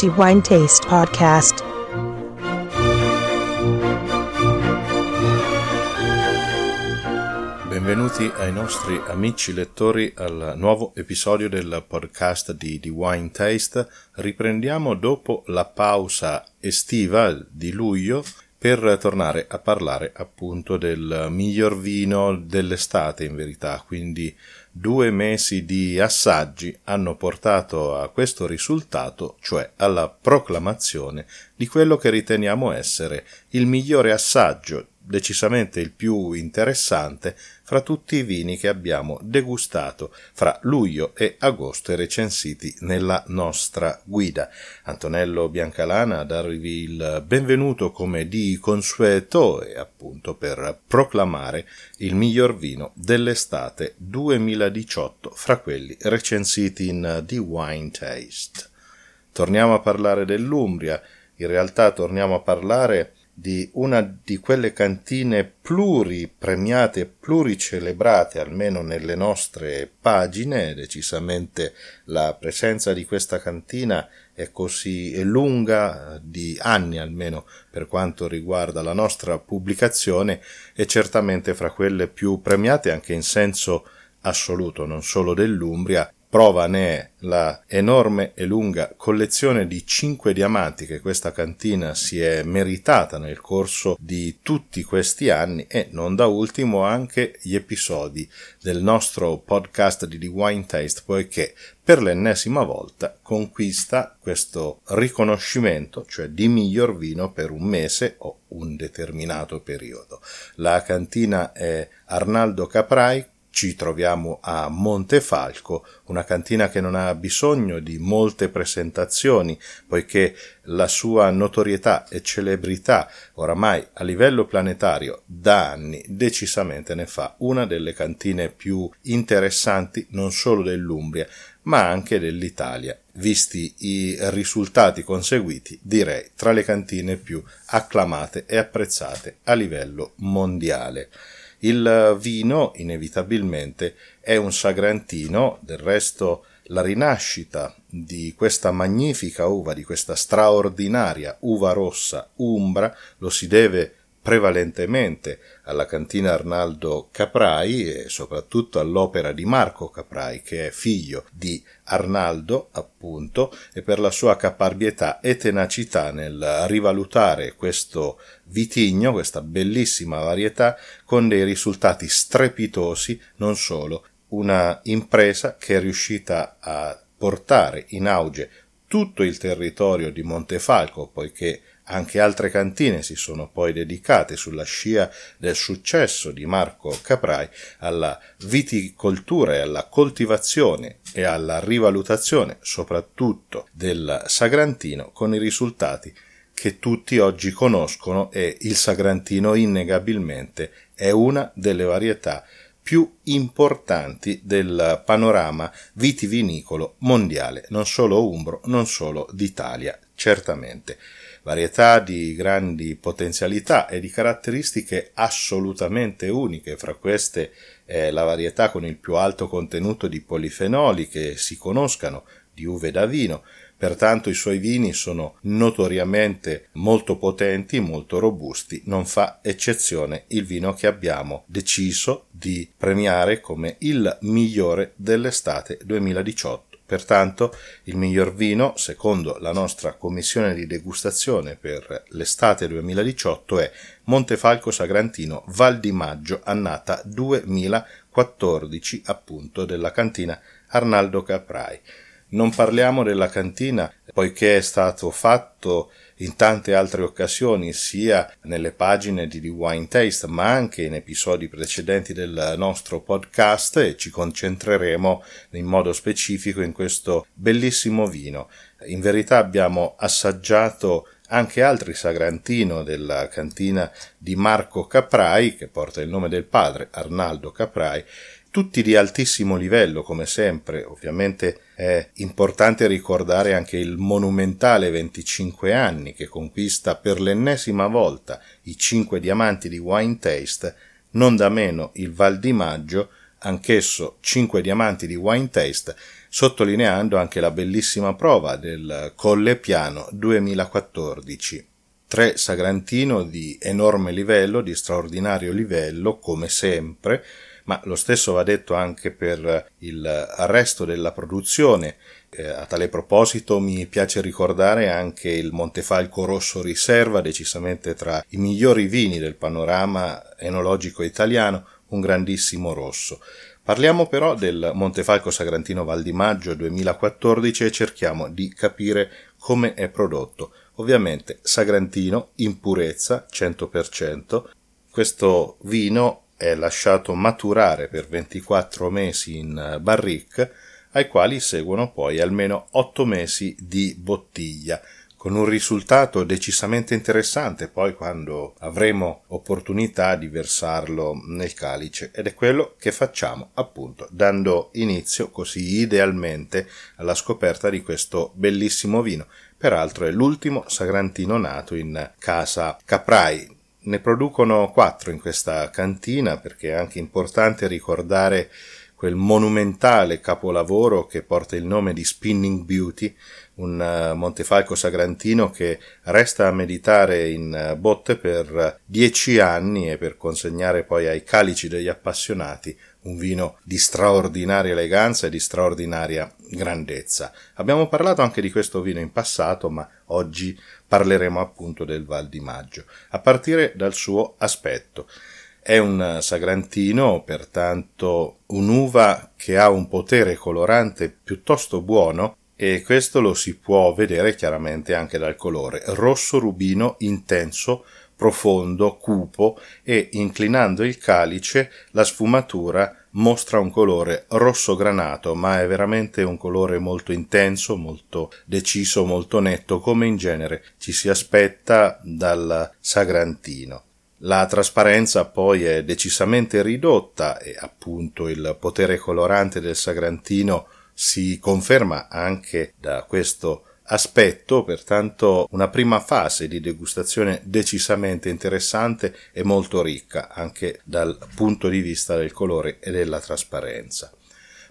The Wine Taste Podcast. Benvenuti ai nostri amici lettori al nuovo episodio del podcast di The Wine Taste. Riprendiamo dopo la pausa estiva di luglio per tornare a parlare appunto del miglior vino dell'estate in verità, quindi due mesi di assaggi hanno portato a questo risultato, cioè alla proclamazione di quello che riteniamo essere il migliore assaggio decisamente il più interessante fra tutti i vini che abbiamo degustato fra luglio e agosto e recensiti nella nostra guida. Antonello Biancalana darvi il benvenuto come di consueto e appunto per proclamare il miglior vino dell'estate 2018 fra quelli recensiti in The Wine Taste. Torniamo a parlare dell'Umbria, in realtà torniamo a parlare di una di quelle cantine pluripremiate pluricelebrate, almeno nelle nostre pagine. Decisamente la presenza di questa cantina è così lunga di anni almeno per quanto riguarda la nostra pubblicazione e certamente fra quelle più premiate anche in senso assoluto, non solo dell'Umbria, Prova ne è la enorme e lunga collezione di cinque diamanti che questa cantina si è meritata nel corso di tutti questi anni e non da ultimo anche gli episodi del nostro podcast di The Wine Taste poiché per l'ennesima volta conquista questo riconoscimento, cioè di miglior vino per un mese o un determinato periodo. La cantina è Arnaldo Caprai ci troviamo a Montefalco, una cantina che non ha bisogno di molte presentazioni, poiché la sua notorietà e celebrità oramai a livello planetario da anni decisamente ne fa una delle cantine più interessanti non solo dell'Umbria, ma anche dell'Italia, visti i risultati conseguiti, direi tra le cantine più acclamate e apprezzate a livello mondiale. Il vino, inevitabilmente, è un sagrantino, del resto la rinascita di questa magnifica uva, di questa straordinaria uva rossa umbra, lo si deve prevalentemente alla cantina Arnaldo Caprai e soprattutto all'opera di Marco Caprai, che è figlio di Arnaldo, appunto, e per la sua caparbietà e tenacità nel rivalutare questo vitigno, questa bellissima varietà, con dei risultati strepitosi, non solo, una impresa che è riuscita a portare in auge tutto il territorio di Montefalco, poiché anche altre cantine si sono poi dedicate sulla scia del successo di Marco Caprai alla viticoltura e alla coltivazione e alla rivalutazione soprattutto del Sagrantino con i risultati che tutti oggi conoscono e il Sagrantino innegabilmente è una delle varietà più importanti del panorama vitivinicolo mondiale, non solo umbro, non solo d'Italia, certamente varietà di grandi potenzialità e di caratteristiche assolutamente uniche, fra queste è la varietà con il più alto contenuto di polifenoli che si conoscano, di uve da vino, pertanto i suoi vini sono notoriamente molto potenti, molto robusti, non fa eccezione il vino che abbiamo deciso di premiare come il migliore dell'estate 2018 Pertanto il miglior vino, secondo la nostra commissione di degustazione per l'estate 2018, è Montefalco Sagrantino Val di Maggio, annata 2014, appunto, della cantina Arnaldo Caprai. Non parliamo della cantina poiché è stato fatto in tante altre occasioni, sia nelle pagine di The Wine Taste, ma anche in episodi precedenti del nostro podcast e ci concentreremo in modo specifico in questo bellissimo vino. In verità abbiamo assaggiato anche altri sagrantino della cantina di Marco Caprai, che porta il nome del padre, Arnaldo Caprai, tutti di altissimo livello come sempre, ovviamente è importante ricordare anche il monumentale 25 anni che conquista per l'ennesima volta i cinque diamanti di Wine Taste, non da meno il Val di Maggio, anch'esso 5 diamanti di Wine Taste, sottolineando anche la bellissima prova del Colle Piano 2014. Tre Sagrantino di enorme livello, di straordinario livello, come sempre, ma lo stesso va detto anche per il resto della produzione. Eh, a tale proposito mi piace ricordare anche il Montefalco Rosso Riserva, decisamente tra i migliori vini del panorama enologico italiano, un grandissimo rosso. Parliamo però del Montefalco Sagrantino Val di Maggio 2014 e cerchiamo di capire come è prodotto. Ovviamente Sagrantino in purezza 100%. Questo vino è lasciato maturare per 24 mesi in barrique, ai quali seguono poi almeno 8 mesi di bottiglia con un risultato decisamente interessante poi quando avremo opportunità di versarlo nel calice. Ed è quello che facciamo appunto dando inizio così idealmente alla scoperta di questo bellissimo vino. Peraltro è l'ultimo sagrantino nato in casa Caprai ne producono quattro in questa cantina perché è anche importante ricordare quel monumentale capolavoro che porta il nome di Spinning Beauty, un uh, Montefalco Sagrantino che resta a meditare in uh, botte per dieci anni e per consegnare poi ai calici degli appassionati un vino di straordinaria eleganza e di straordinaria grandezza. Abbiamo parlato anche di questo vino in passato, ma oggi parleremo appunto del Val di Maggio, a partire dal suo aspetto. È un sagrantino, pertanto un'uva che ha un potere colorante piuttosto buono e questo lo si può vedere chiaramente anche dal colore rosso rubino intenso profondo, cupo e inclinando il calice la sfumatura mostra un colore rosso granato, ma è veramente un colore molto intenso, molto deciso, molto netto, come in genere ci si aspetta dal sagrantino. La trasparenza poi è decisamente ridotta e appunto il potere colorante del Sagrantino si conferma anche da questo aspetto, pertanto una prima fase di degustazione decisamente interessante e molto ricca anche dal punto di vista del colore e della trasparenza.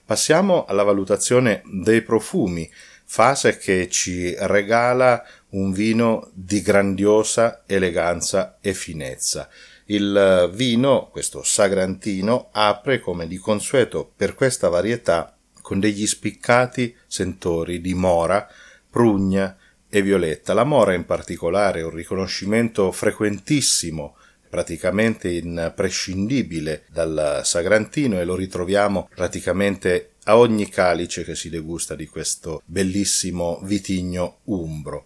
Passiamo alla valutazione dei profumi fase che ci regala un vino di grandiosa eleganza e finezza. Il vino, questo sagrantino, apre come di consueto per questa varietà con degli spiccati sentori di mora, prugna e violetta. La mora in particolare è un riconoscimento frequentissimo praticamente imprescindibile dal Sagrantino e lo ritroviamo praticamente a ogni calice che si degusta di questo bellissimo vitigno umbro.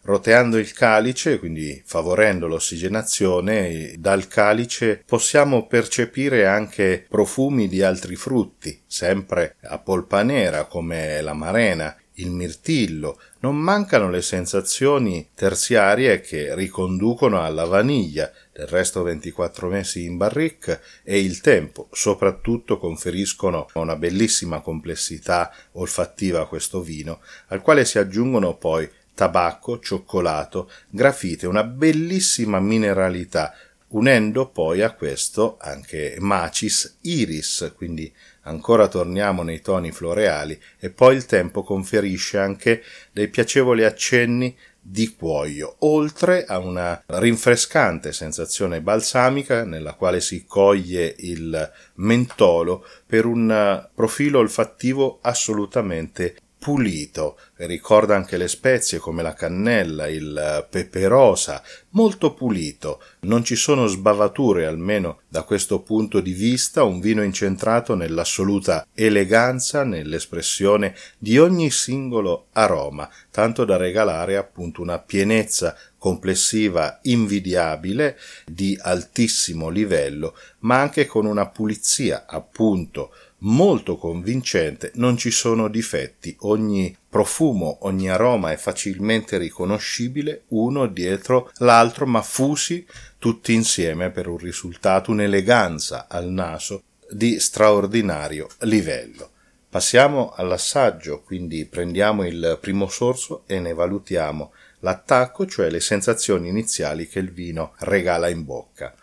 Roteando il calice, quindi favorendo l'ossigenazione, dal calice possiamo percepire anche profumi di altri frutti, sempre a polpa nera come la marena, il mirtillo, non mancano le sensazioni terziarie che riconducono alla vaniglia, del resto 24 mesi in barrique e il tempo soprattutto conferiscono una bellissima complessità olfattiva a questo vino, al quale si aggiungono poi tabacco, cioccolato, grafite, una bellissima mineralità, unendo poi a questo anche macis iris, quindi ancora torniamo nei toni floreali e poi il tempo conferisce anche dei piacevoli accenni di cuoio, oltre a una rinfrescante sensazione balsamica nella quale si coglie il mentolo per un profilo olfattivo assolutamente pulito, ricorda anche le spezie come la cannella, il pepe rosa, molto pulito, non ci sono sbavature almeno da questo punto di vista, un vino incentrato nell'assoluta eleganza, nell'espressione di ogni singolo aroma, tanto da regalare appunto una pienezza complessiva invidiabile di altissimo livello, ma anche con una pulizia appunto molto convincente, non ci sono difetti, ogni profumo, ogni aroma è facilmente riconoscibile uno dietro l'altro, ma fusi tutti insieme per un risultato, un'eleganza al naso di straordinario livello. Passiamo all'assaggio, quindi prendiamo il primo sorso e ne valutiamo l'attacco, cioè le sensazioni iniziali che il vino regala in bocca.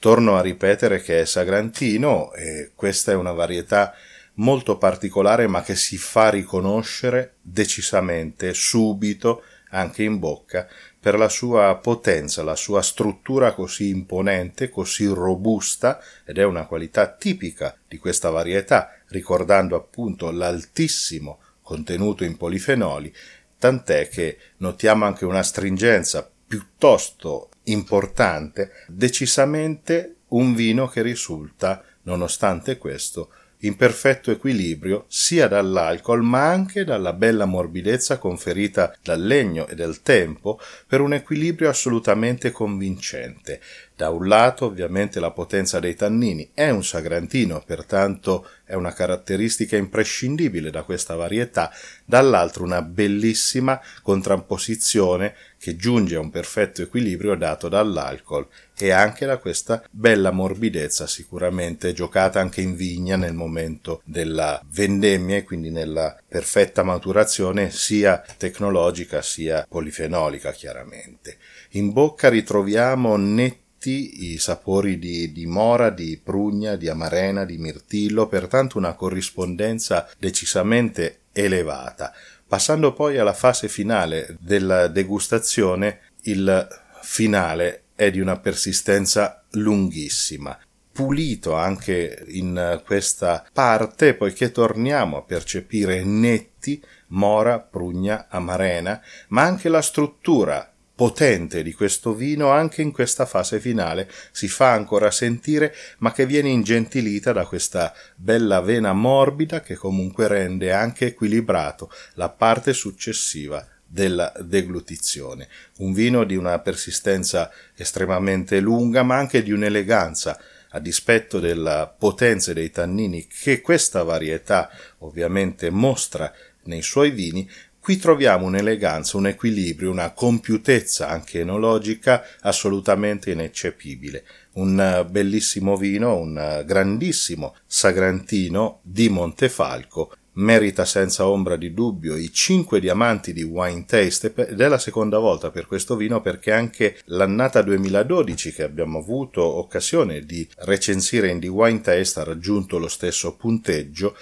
Torno a ripetere che è Sagrantino e questa è una varietà molto particolare ma che si fa riconoscere decisamente subito anche in bocca per la sua potenza, la sua struttura così imponente, così robusta ed è una qualità tipica di questa varietà, ricordando appunto l'altissimo contenuto in polifenoli, tant'è che notiamo anche una stringenza piuttosto importante, decisamente un vino che risulta, nonostante questo, in perfetto equilibrio sia dall'alcol ma anche dalla bella morbidezza conferita dal legno e del tempo per un equilibrio assolutamente convincente. Da un lato ovviamente la potenza dei tannini è un sagrantino, pertanto è una caratteristica imprescindibile da questa varietà, dall'altro una bellissima contrapposizione che giunge a un perfetto equilibrio dato dall'alcol e anche da questa bella morbidezza sicuramente giocata anche in vigna nel momento della vendemmia e quindi nella perfetta maturazione sia tecnologica sia polifenolica chiaramente. In bocca ritroviamo netti i sapori di, di, mora, di prugna, di amarena, di mirtillo, pertanto una corrispondenza decisamente elevata. Passando poi alla fase finale della degustazione, il finale è di una persistenza lunghissima pulito anche in questa parte poiché torniamo a percepire netti mora, prugna, amarena, ma anche la struttura potente di questo vino anche in questa fase finale si fa ancora sentire ma che viene ingentilita da questa bella vena morbida che comunque rende anche equilibrato la parte successiva della deglutizione. Un vino di una persistenza estremamente lunga ma anche di un'eleganza a dispetto della potenza dei tannini che questa varietà ovviamente mostra nei suoi vini, Qui troviamo un'eleganza, un equilibrio, una compiutezza anche enologica assolutamente ineccepibile. Un bellissimo vino, un grandissimo sagrantino di Montefalco merita senza ombra di dubbio i cinque diamanti di Wine Taste ed è la seconda volta per questo vino perché anche l'annata 2012 che abbiamo avuto occasione di recensire in The Wine Taste ha raggiunto lo stesso punteggio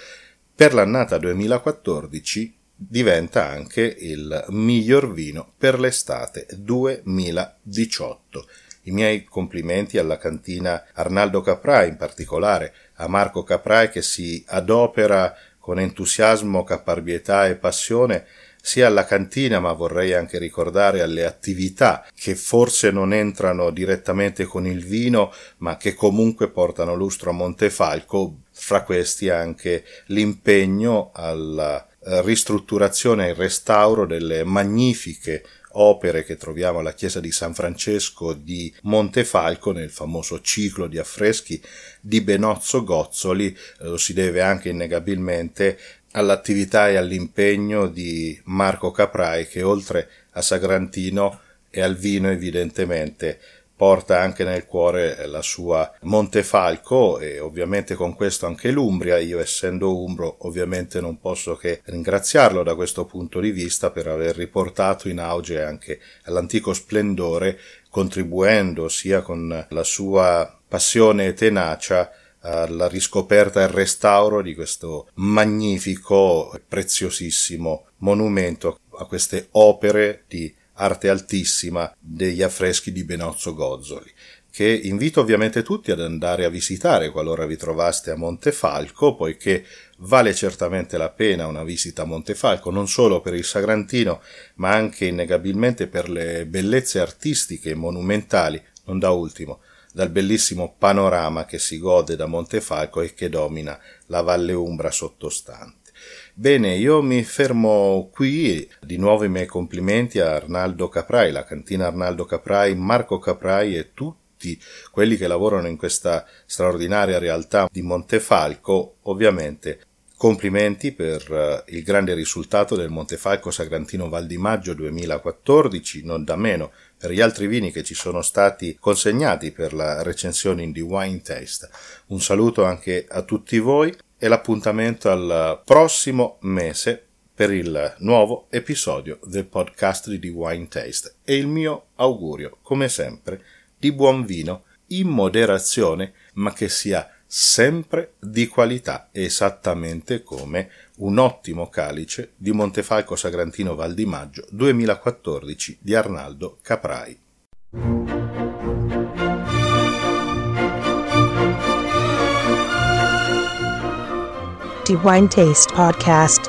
per l'annata 2014 diventa anche il miglior vino per l'estate 2018. I miei complimenti alla cantina Arnaldo Caprai, in particolare a Marco Caprai che si adopera con entusiasmo, caparbietà e passione sia alla cantina, ma vorrei anche ricordare alle attività che forse non entrano direttamente con il vino, ma che comunque portano lustro a Montefalco, fra questi anche l'impegno alla ristrutturazione e restauro delle magnifiche opere che troviamo alla chiesa di San Francesco di Montefalco nel famoso ciclo di affreschi di Benozzo Gozzoli, eh, lo si deve anche innegabilmente all'attività e all'impegno di Marco Caprai che oltre a Sagrantino e al vino evidentemente porta anche nel cuore la sua Montefalco e ovviamente con questo anche l'Umbria. Io essendo umbro ovviamente non posso che ringraziarlo da questo punto di vista per aver riportato in auge anche l'antico splendore contribuendo sia con la sua passione e tenacia alla riscoperta e al restauro di questo magnifico e preziosissimo monumento a queste opere di arte altissima degli affreschi di Benozzo Gozzoli, che invito ovviamente tutti ad andare a visitare qualora vi trovaste a Montefalco, poiché vale certamente la pena una visita a Montefalco, non solo per il Sagrantino, ma anche innegabilmente per le bellezze artistiche e monumentali, non da ultimo, dal bellissimo panorama che si gode da Montefalco e che domina la Valle Umbra sottostante. Bene, io mi fermo qui. Di nuovo i miei complimenti a Arnaldo Caprai, la cantina Arnaldo Caprai, Marco Caprai e tutti quelli che lavorano in questa straordinaria realtà di Montefalco. Ovviamente complimenti per uh, il grande risultato del Montefalco Sagrantino Val di Maggio 2014, non da meno per gli altri vini che ci sono stati consegnati per la recensione in The Wine Taste. Un saluto anche a tutti voi e l'appuntamento al prossimo mese per il nuovo episodio del podcast di The Wine Taste e il mio augurio, come sempre, di buon vino in moderazione, ma che sia sempre di qualità, esattamente come un ottimo calice di Montefalco Sagrantino Val di Maggio 2014 di Arnaldo Caprai. Wine Taste Podcast.